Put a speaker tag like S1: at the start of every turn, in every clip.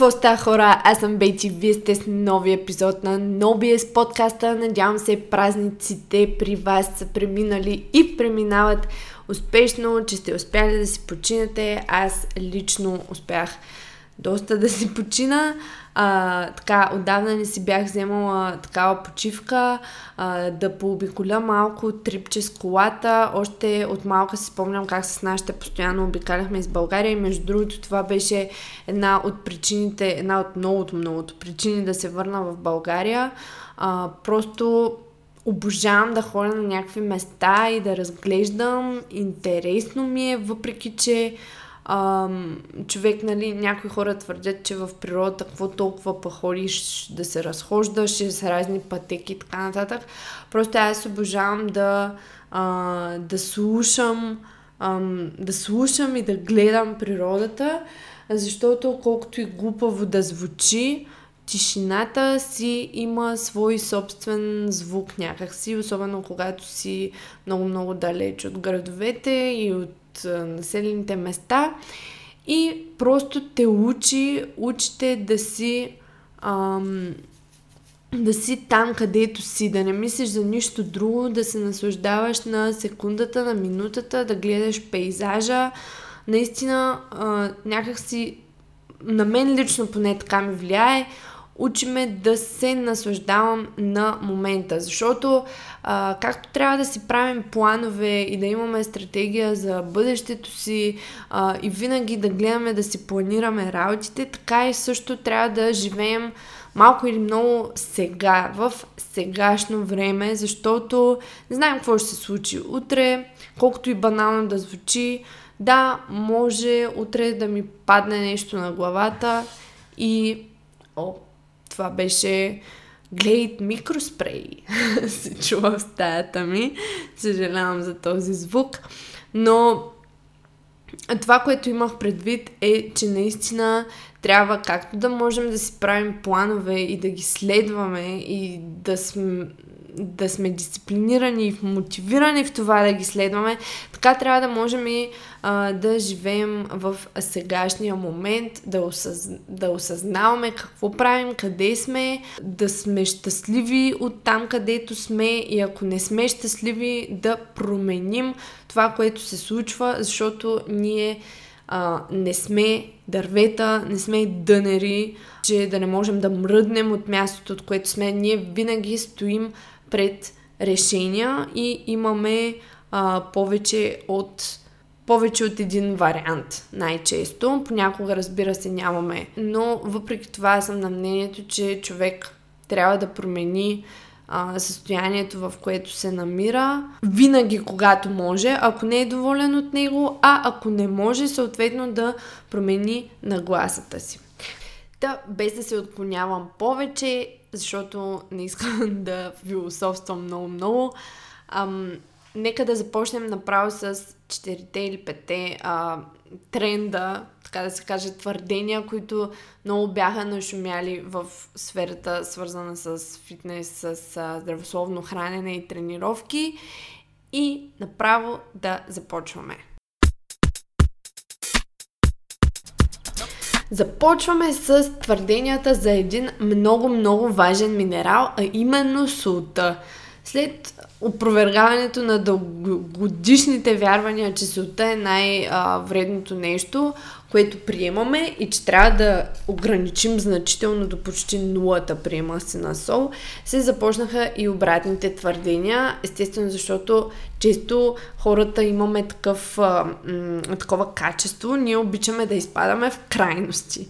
S1: Какво става хора? Аз съм Бейти, вие сте с нови епизод на NoBS подкаста. Надявам се празниците при вас са преминали и преминават успешно, че сте успяли да си починете. Аз лично успях доста да си почина. А, така, отдавна не си бях вземала такава почивка, а, да пообиколя малко трипче с колата. Още от малка си спомням как с нашите постоянно обикаляхме из България и между другото това беше една от причините, една от многото, многото причини да се върна в България. А, просто обожавам да ходя на някакви места и да разглеждам. Интересно ми е, въпреки че ам, човек, нали, някои хора твърдят, че в природата какво толкова походиш да се разхождаш, с разни пътеки и така нататък. Просто аз обожавам да, а, да слушам ам, да слушам и да гледам природата, защото колкото и глупаво да звучи, тишината си има свой собствен звук някакси, особено когато си много-много далеч от градовете и от населените места и просто те учи, учите да си ам, да си там, където си, да не мислиш за нищо друго, да се наслаждаваш на секундата, на минутата, да гледаш пейзажа. Наистина, а, някак си, на мен лично поне така ми влияе, учиме да се наслаждавам на момента, защото а, както трябва да си правим планове и да имаме стратегия за бъдещето си а, и винаги да гледаме да си планираме работите, така и също трябва да живеем малко или много сега, в сегашно време, защото не знаем какво ще се случи утре, колкото и банално да звучи. Да, може утре да ми падне нещо на главата и... О, това беше Glade микроспрей се чува в стаята ми. Съжалявам за този звук. Но това, което имах предвид е, че наистина трябва както да можем да си правим планове и да ги следваме и да сме, да сме дисциплинирани и мотивирани в това да ги следваме, така трябва да можем и а, да живеем в сегашния момент, да, осъз... да осъзнаваме какво правим, къде сме, да сме щастливи от там, където сме и ако не сме щастливи, да променим това, което се случва, защото ние а, не сме дървета, не сме дънери, че да не можем да мръднем от мястото, от което сме. Ние винаги стоим пред решения и имаме а, повече от повече от един вариант най-често. Понякога, разбира се, нямаме. Но въпреки това съм на мнението, че човек трябва да промени а, състоянието, в което се намира, винаги когато може, ако не е доволен от него, а ако не може, съответно да промени нагласата си. Та, без да се отклонявам повече, защото не искам да философствам много-много, нека да започнем направо с четирите или пете а, тренда, така да се каже, твърдения, които много бяха нашумяли в сферата, свързана с фитнес, с здравословно хранене и тренировки. И направо да започваме. Започваме с твърденията за един много-много важен минерал, а именно солта. След опровергаването на дългогодишните вярвания, че солта е най-вредното нещо, което приемаме и че трябва да ограничим значително до почти нулата приема се на сол, се започнаха и обратните твърдения, естествено защото често хората имаме такъв, такова качество, ние обичаме да изпадаме в крайности.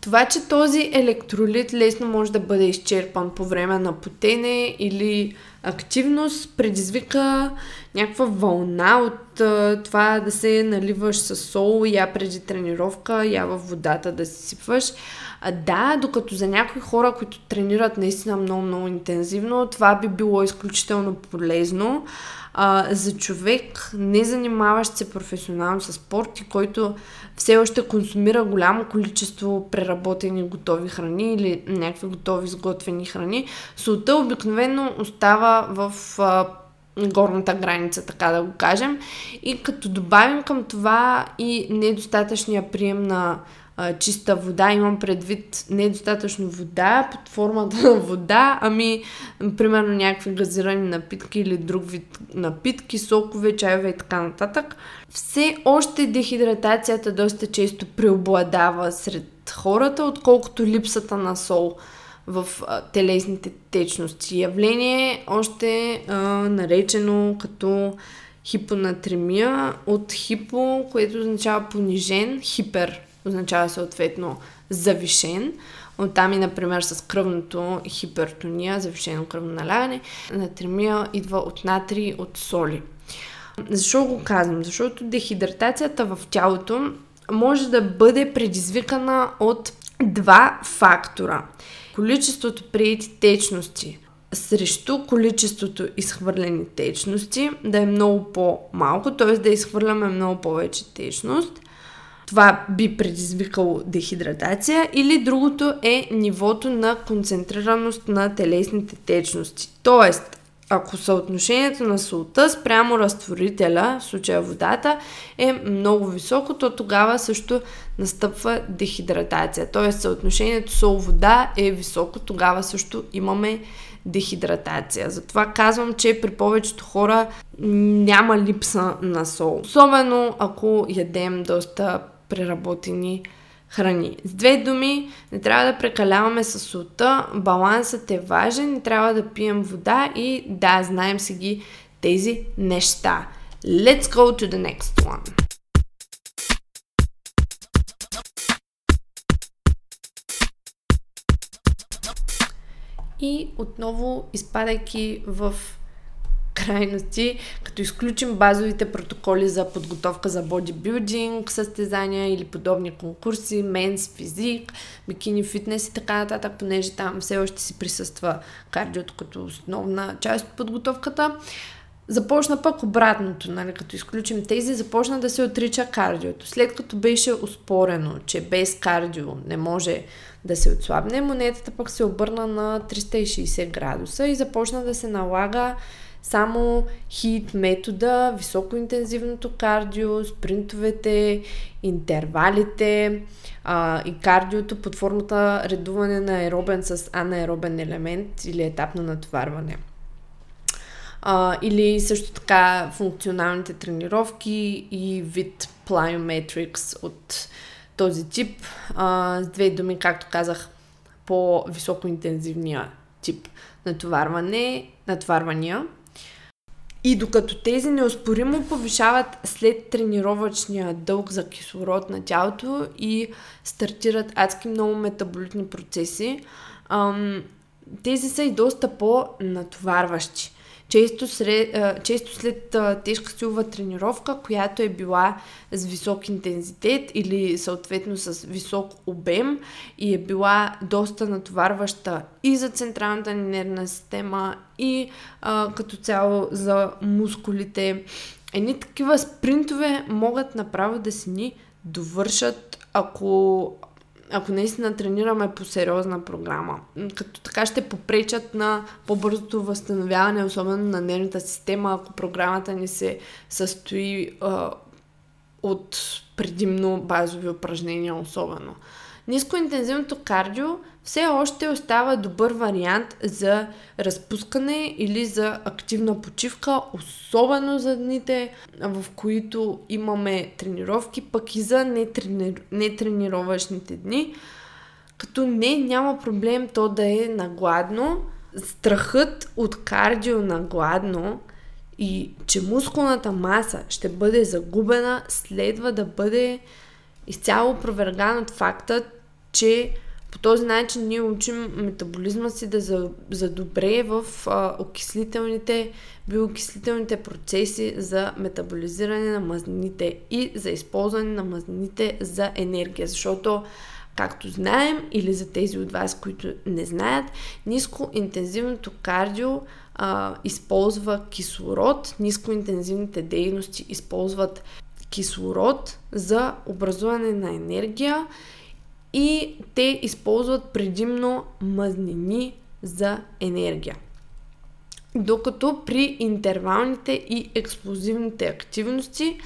S1: Това, че този електролит лесно може да бъде изчерпан по време на потене или активност, предизвика някаква вълна от това да се наливаш с сол, я преди тренировка, я във водата да си сипваш. Да, докато за някои хора, които тренират наистина много-много интензивно, това би било изключително полезно а, за човек, не занимаващ се професионално с спорт и който все още консумира голямо количество преработени готови храни или някакви готови сготвени храни, солта обикновено остава в а, горната граница, така да го кажем. И като добавим към това и недостатъчния прием на а, чиста вода, имам предвид недостатъчно вода под формата на вода, ами примерно някакви газирани напитки или друг вид напитки, сокове, чайове и така нататък. Все още дехидратацията доста често преобладава сред хората, отколкото липсата на сол в а, телесните течности. Явление още а, наречено като хипонатремия от хипо, което означава понижен, хипер означава съответно завишен. Оттам и, например, с кръвното хипертония, завишено кръвно налягане. Натремия идва от натри, от соли. Защо го казвам? Защото дехидратацията в тялото може да бъде предизвикана от два фактора. Количеството приети течности срещу количеството изхвърлени течности да е много по-малко, т.е. да изхвърляме много повече течност. Това би предизвикало дехидратация или другото е нивото на концентрираност на телесните течности. Тоест, ако съотношението на солта спрямо разтворителя, в случая водата, е много високо, то тогава също настъпва дехидратация. Тоест съотношението сол-вода е високо, тогава също имаме дехидратация. Затова казвам, че при повечето хора няма липса на сол. Особено ако ядем доста преработени. С две думи, не трябва да прекаляваме с солта, балансът е важен, не трябва да пием вода и да, знаем си ги тези неща. Let's go to the next one. И отново, изпадайки в крайности, като изключим базовите протоколи за подготовка за бодибилдинг, състезания или подобни конкурси, менс, физик, бикини, фитнес и така нататък, понеже там все още си присъства кардиото като основна част от подготовката. Започна пък обратното, нали, като изключим тези, започна да се отрича кардиото. След като беше успорено, че без кардио не може да се отслабне, монетата пък се обърна на 360 градуса и започна да се налага само хит метода, високоинтензивното кардио, спринтовете, интервалите а, и кардиото под формата редуване на аеробен с анаеробен елемент или етап на натоварване. А, или също така функционалните тренировки и вид plyometrics от този тип. А, с две думи, както казах, по високоинтензивния тип натоварване, натоварвания. И докато тези неоспоримо повишават след тренировъчния дълг за кислород на тялото и стартират адски много метаболитни процеси, тези са и доста по-натоварващи. Често, сред, често след тежка силова тренировка, която е била с висок интензитет или съответно с висок обем и е била доста натоварваща и за централната ни нервна система и а, като цяло за мускулите. Едни такива спринтове могат направо да си ни довършат, ако, ако наистина тренираме по сериозна програма. Като така ще попречат на по-бързото възстановяване, особено на нервната система, ако програмата ни се състои а, от предимно базови упражнения особено. Нискоинтензивното кардио все още остава добър вариант за разпускане или за активна почивка, особено за дните, в които имаме тренировки, пък и за нетрени... нетренировъчните дни. Като не, няма проблем то да е нагладно. Страхът от кардио нагладно и че мускулната маса ще бъде загубена, следва да бъде изцяло опроверган от факта, че по този начин ние учим метаболизма си да задобре в а, окислителните, биоокислителните процеси за метаболизиране на мазнините и за използване на мазнините за енергия. Защото, както знаем, или за тези от вас, които не знаят, нискоинтензивното кардио а, използва кислород, нискоинтензивните дейности използват кислород за образуване на енергия и те използват предимно мазнини за енергия. Докато при интервалните и експлозивните активности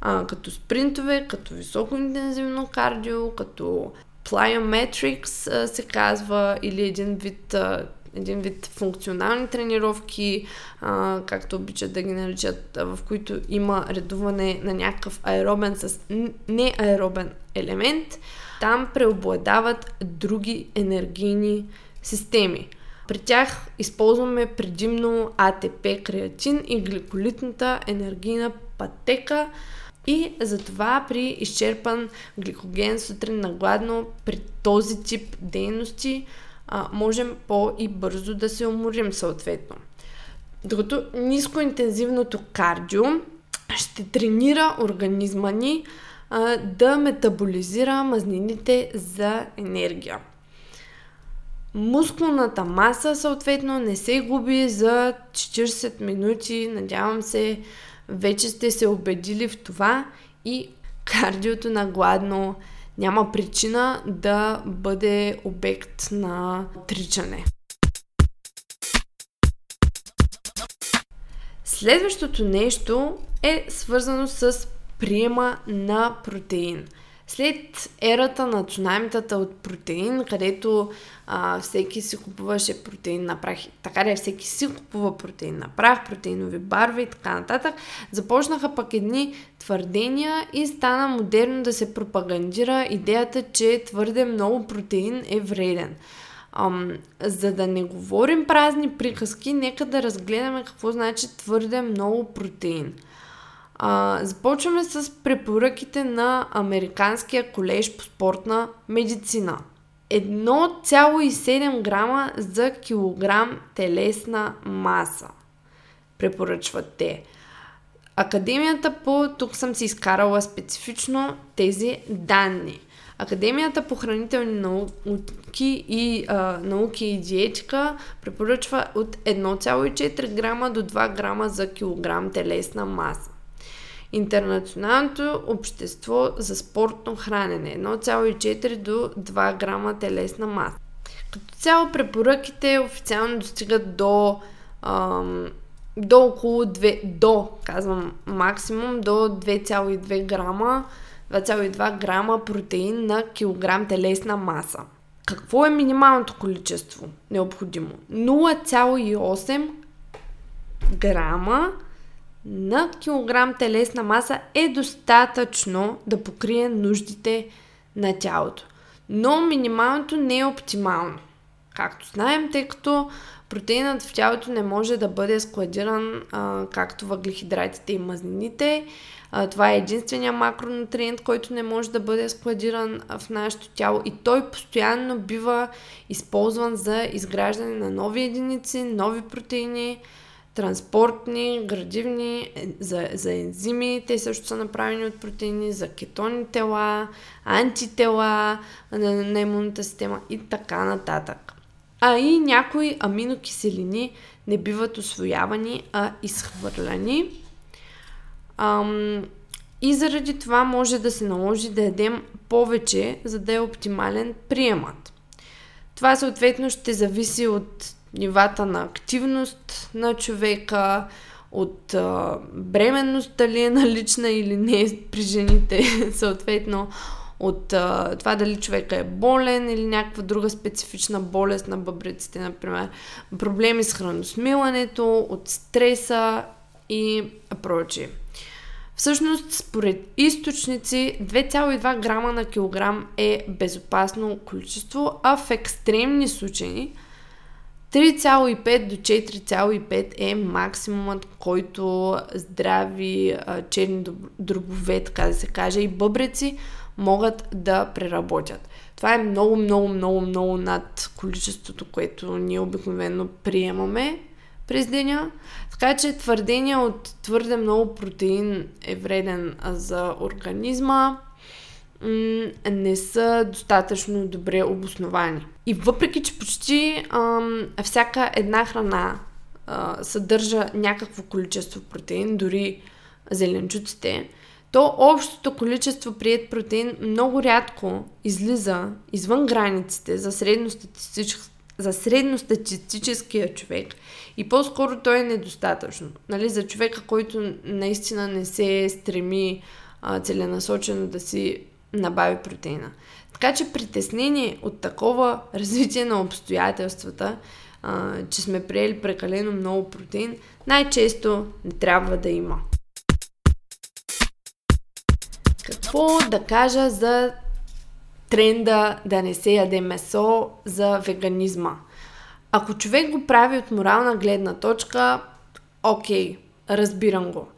S1: а, като спринтове, като високоинтензивно кардио, като plyometrics а, се казва, или един вид а, един вид функционални тренировки, а, както обичат да ги наричат, в които има редуване на някакъв аеробен с неаеробен елемент, там преобладават други енергийни системи. При тях използваме предимно АТП, креатин и гликолитната енергийна пътека и затова при изчерпан гликоген сутрин на гладно при този тип дейности а, можем по-и бързо да се уморим съответно. Докато нискоинтензивното кардио ще тренира организма ни а, да метаболизира мазнините за енергия. Мускулната маса съответно не се губи за 40 минути. Надявам се, вече сте се убедили в това и кардиото на гладно няма причина да бъде обект на отричане. Следващото нещо е свързано с приема на протеин. След ерата на цунамитата от протеин, където а, всеки си купуваше протеин на прах, така да всеки си купува протеин на прах, протеинови барви и така нататък, започнаха пък едни твърдения и стана модерно да се пропагандира идеята, че твърде много протеин е вреден. Ам, за да не говорим празни приказки, нека да разгледаме какво значи твърде много протеин. А, започваме с препоръките на Американския колеж по спортна медицина. 1,7 грама за килограм телесна маса. Препоръчват те. Академията по... Тук съм си изкарала специфично тези данни. Академията по хранителни науки и а, науки и диетика препоръчва от 1,4 грама до 2 грама за килограм телесна маса. Интернационалното общество за спортно хранене 1,4 до 2 грама телесна маса. Като цяло препоръките официално достигат до, ам, до около 2, до, казвам максимум, до 2,2 грама 2,2 грама протеин на килограм телесна маса. Какво е минималното количество необходимо? 0,8 грама на килограм телесна маса е достатъчно да покрие нуждите на тялото. Но минималното не е оптимално. Както знаем, тъй като протеинът в тялото не може да бъде складиран а, както въглехидратите и мазнините. А, това е единствения макронутриент, който не може да бъде складиран в нашето тяло и той постоянно бива използван за изграждане на нови единици, нови протеини, транспортни, градивни, е, за, за ензими, те също са направени от протеини, за кетонни тела, антитела на, на имунната система и така нататък. А и някои аминокиселини не биват освоявани, а изхвърляни. Ам, и заради това може да се наложи да ядем повече, за да е оптимален приемат. Това съответно ще зависи от нивата на активност на човека, от а, бременност, дали е налична или не при жените, съответно от а, това дали човека е болен или някаква друга специфична болест на бъбреците, например, проблеми с храносмилането, от стреса и прочие. Всъщност, според източници, 2,2 грама на килограм е безопасно количество, а в екстремни случаи – 3,5 до 4,5 е максимумът, който здрави черни дробове, така да се каже, и бъбреци могат да преработят. Това е много, много, много, много над количеството, което ние обикновено приемаме през деня. Така че твърдения от твърде много протеин е вреден за организма не са достатъчно добре обосновани. И въпреки, че почти ам, всяка една храна а, съдържа някакво количество протеин, дори зеленчуците, то общото количество прият протеин много рядко излиза извън границите за, средностатистич... за средностатистическия човек и по-скоро той е недостатъчно. Нали, за човека, който наистина не се стреми а, целенасочено да си набави протеина. Така че притеснение от такова развитие на обстоятелствата, а, че сме приели прекалено много протеин, най-често не трябва да има. Какво да кажа за тренда да не се яде месо за веганизма? Ако човек го прави от морална гледна точка, окей, разбирам го.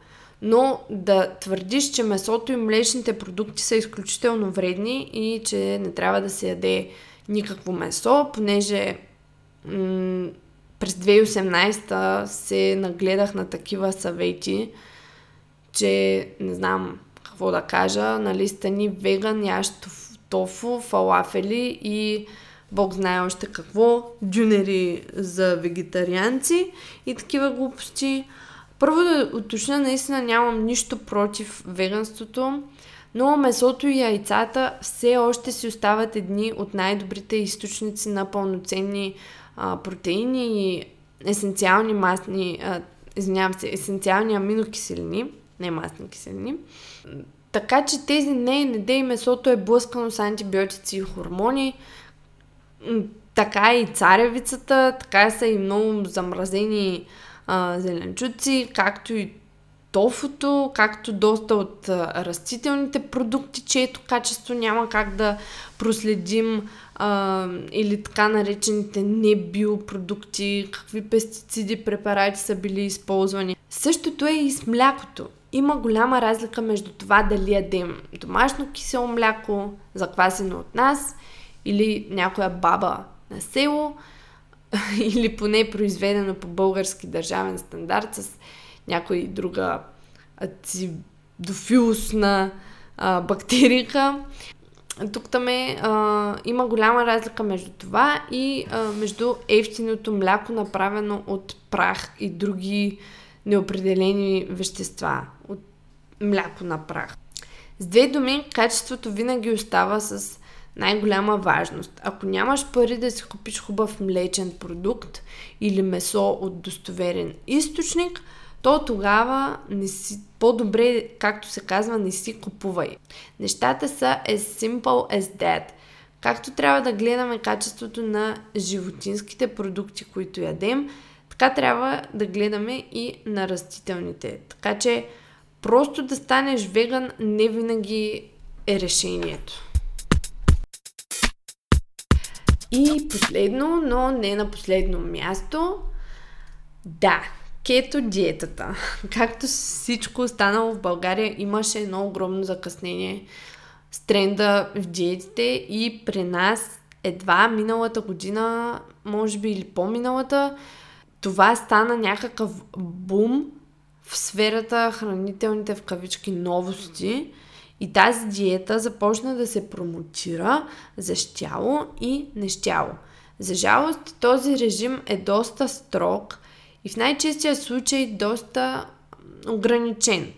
S1: Но да твърдиш, че месото и млечните продукти са изключително вредни и че не трябва да се яде никакво месо, понеже м- през 2018 се нагледах на такива съвети, че не знам какво да кажа, нали сте ни веган, яш тофу, фалафели и Бог знае още какво, дюнери за вегетарианци и такива глупости. Първо да уточня, наистина нямам нищо против веганството, но месото и яйцата все още си остават едни от най-добрите източници на пълноценни а, протеини и есенциални масни, а, извинявам се, есенциални аминокиселини, не масни киселини. Така че тези не, не дей месото е блъскано с антибиотици и хормони, така и царевицата, така са и много замразени а, зеленчуци, както и тофото, както доста от а, растителните продукти, чието качество няма как да проследим, а, или така наречените небиопродукти, какви пестициди, препарати са били използвани. Същото е и с млякото. Има голяма разлика между това дали ядем домашно кисело мляко, заквасено от нас – или някоя баба на село, или поне произведено по български държавен стандарт с някой друга ацидофилусна бактерика. Тук там е, а, има голяма разлика между това и а, между ефтиното мляко, направено от прах и други неопределени вещества. От мляко на прах. С две думи, качеството винаги остава с най-голяма важност. Ако нямаш пари да си купиш хубав млечен продукт или месо от достоверен източник, то тогава не си, по-добре, както се казва, не си купувай. Нещата са as simple as that. Както трябва да гледаме качеството на животинските продукти, които ядем, така трябва да гледаме и на растителните. Така че просто да станеш веган не винаги е решението. И последно, но не на последно място, да, кето диетата. Както всичко останало в България, имаше едно огромно закъснение с тренда в диетите и при нас едва миналата година, може би или по-миналата, това стана някакъв бум в сферата хранителните в кавички новости – и тази диета започна да се промотира за щяло и нещяло. За жалост, този режим е доста строг и в най-честия случай доста ограничен.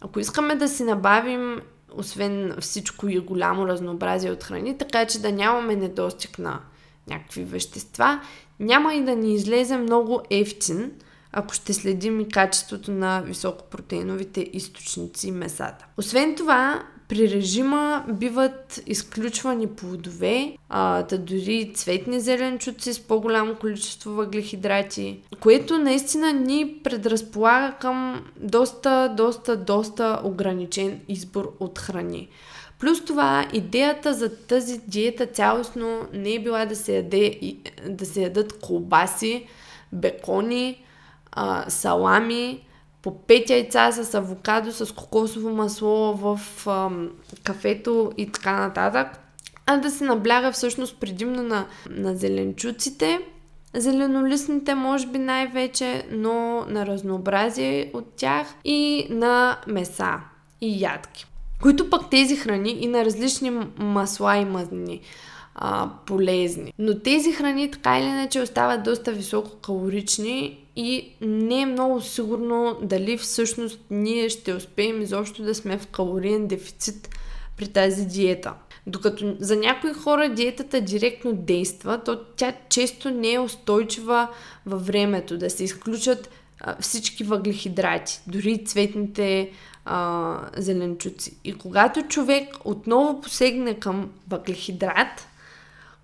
S1: Ако искаме да си набавим, освен всичко и голямо разнообразие от храни, така че да нямаме недостиг на някакви вещества, няма и да ни излезе много ефтин – ако ще следим и качеството на високопротеиновите източници месата. Освен това, при режима биват изключвани плодове, а, да дори цветни зеленчуци с по-голямо количество въглехидрати, което наистина ни предразполага към доста, доста, доста ограничен избор от храни. Плюс това, идеята за тази диета цялостно не е била да се, яде, да се ядат колбаси, бекони, а, салами, по 5 яйца с авокадо, с кокосово масло в а, кафето и така нататък. А да се набляга всъщност предимно на, на зеленчуците, зеленолистните може би най-вече, но на разнообразие от тях и на меса и ядки. Които пък тези храни и на различни масла и мазнини а, полезни. Но тези храни така или иначе остават доста високо калорични и не е много сигурно дали всъщност ние ще успеем изобщо да сме в калориен дефицит при тази диета. Докато за някои хора диетата директно действа, то тя често не е устойчива във времето. Да се изключат всички въглехидрати, дори цветните а, зеленчуци. И когато човек отново посегне към въглехидрат,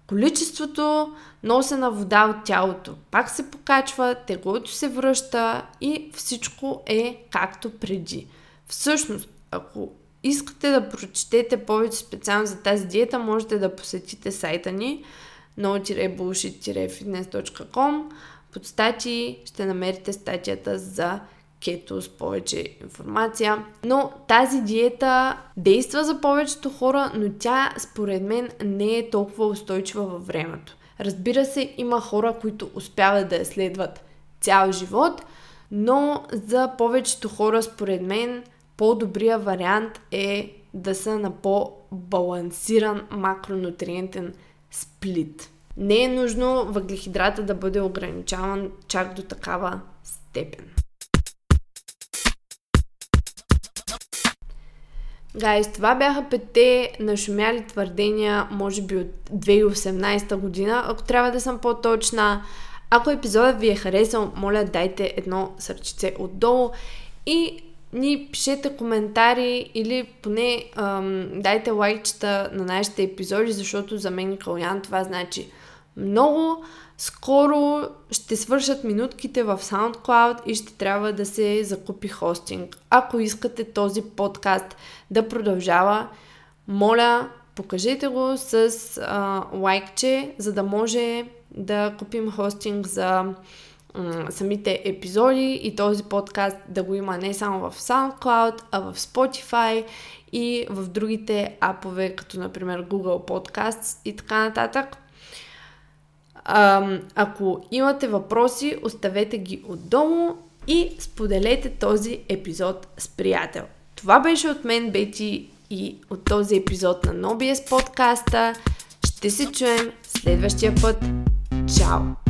S1: количеството носена вода от тялото пак се покачва, теглото се връща и всичко е както преди. Всъщност, ако искате да прочетете повече специално за тази диета, можете да посетите сайта ни no-bullshit-fitness.com под статии ще намерите статията за кето с повече информация. Но тази диета действа за повечето хора, но тя според мен не е толкова устойчива във времето. Разбира се, има хора, които успяват да я следват цял живот, но за повечето хора, според мен, по-добрия вариант е да са на по-балансиран макронутриентен сплит. Не е нужно въглехидрата да бъде ограничаван чак до такава степен. Гайс, това бяха петте нашумяли твърдения, може би от 2018 година, ако трябва да съм по-точна. Ако епизодът ви е харесал, моля дайте едно сърчице отдолу и ни пишете коментари или поне ам, дайте лайкчета на нашите епизоди, защото за мен Калян това значи много. Скоро ще свършат минутките в SoundCloud и ще трябва да се закупи хостинг. Ако искате този подкаст да продължава, моля, покажете го с а, лайкче, за да може да купим хостинг за самите епизоди и този подкаст да го има не само в SoundCloud, а в Spotify и в другите апове, като например Google Podcasts и така нататък. А, ако имате въпроси, оставете ги отдолу и споделете този епизод с приятел. Това беше от мен, Бети, и от този епизод на NoBS подкаста. Ще се чуем следващия път. Чао!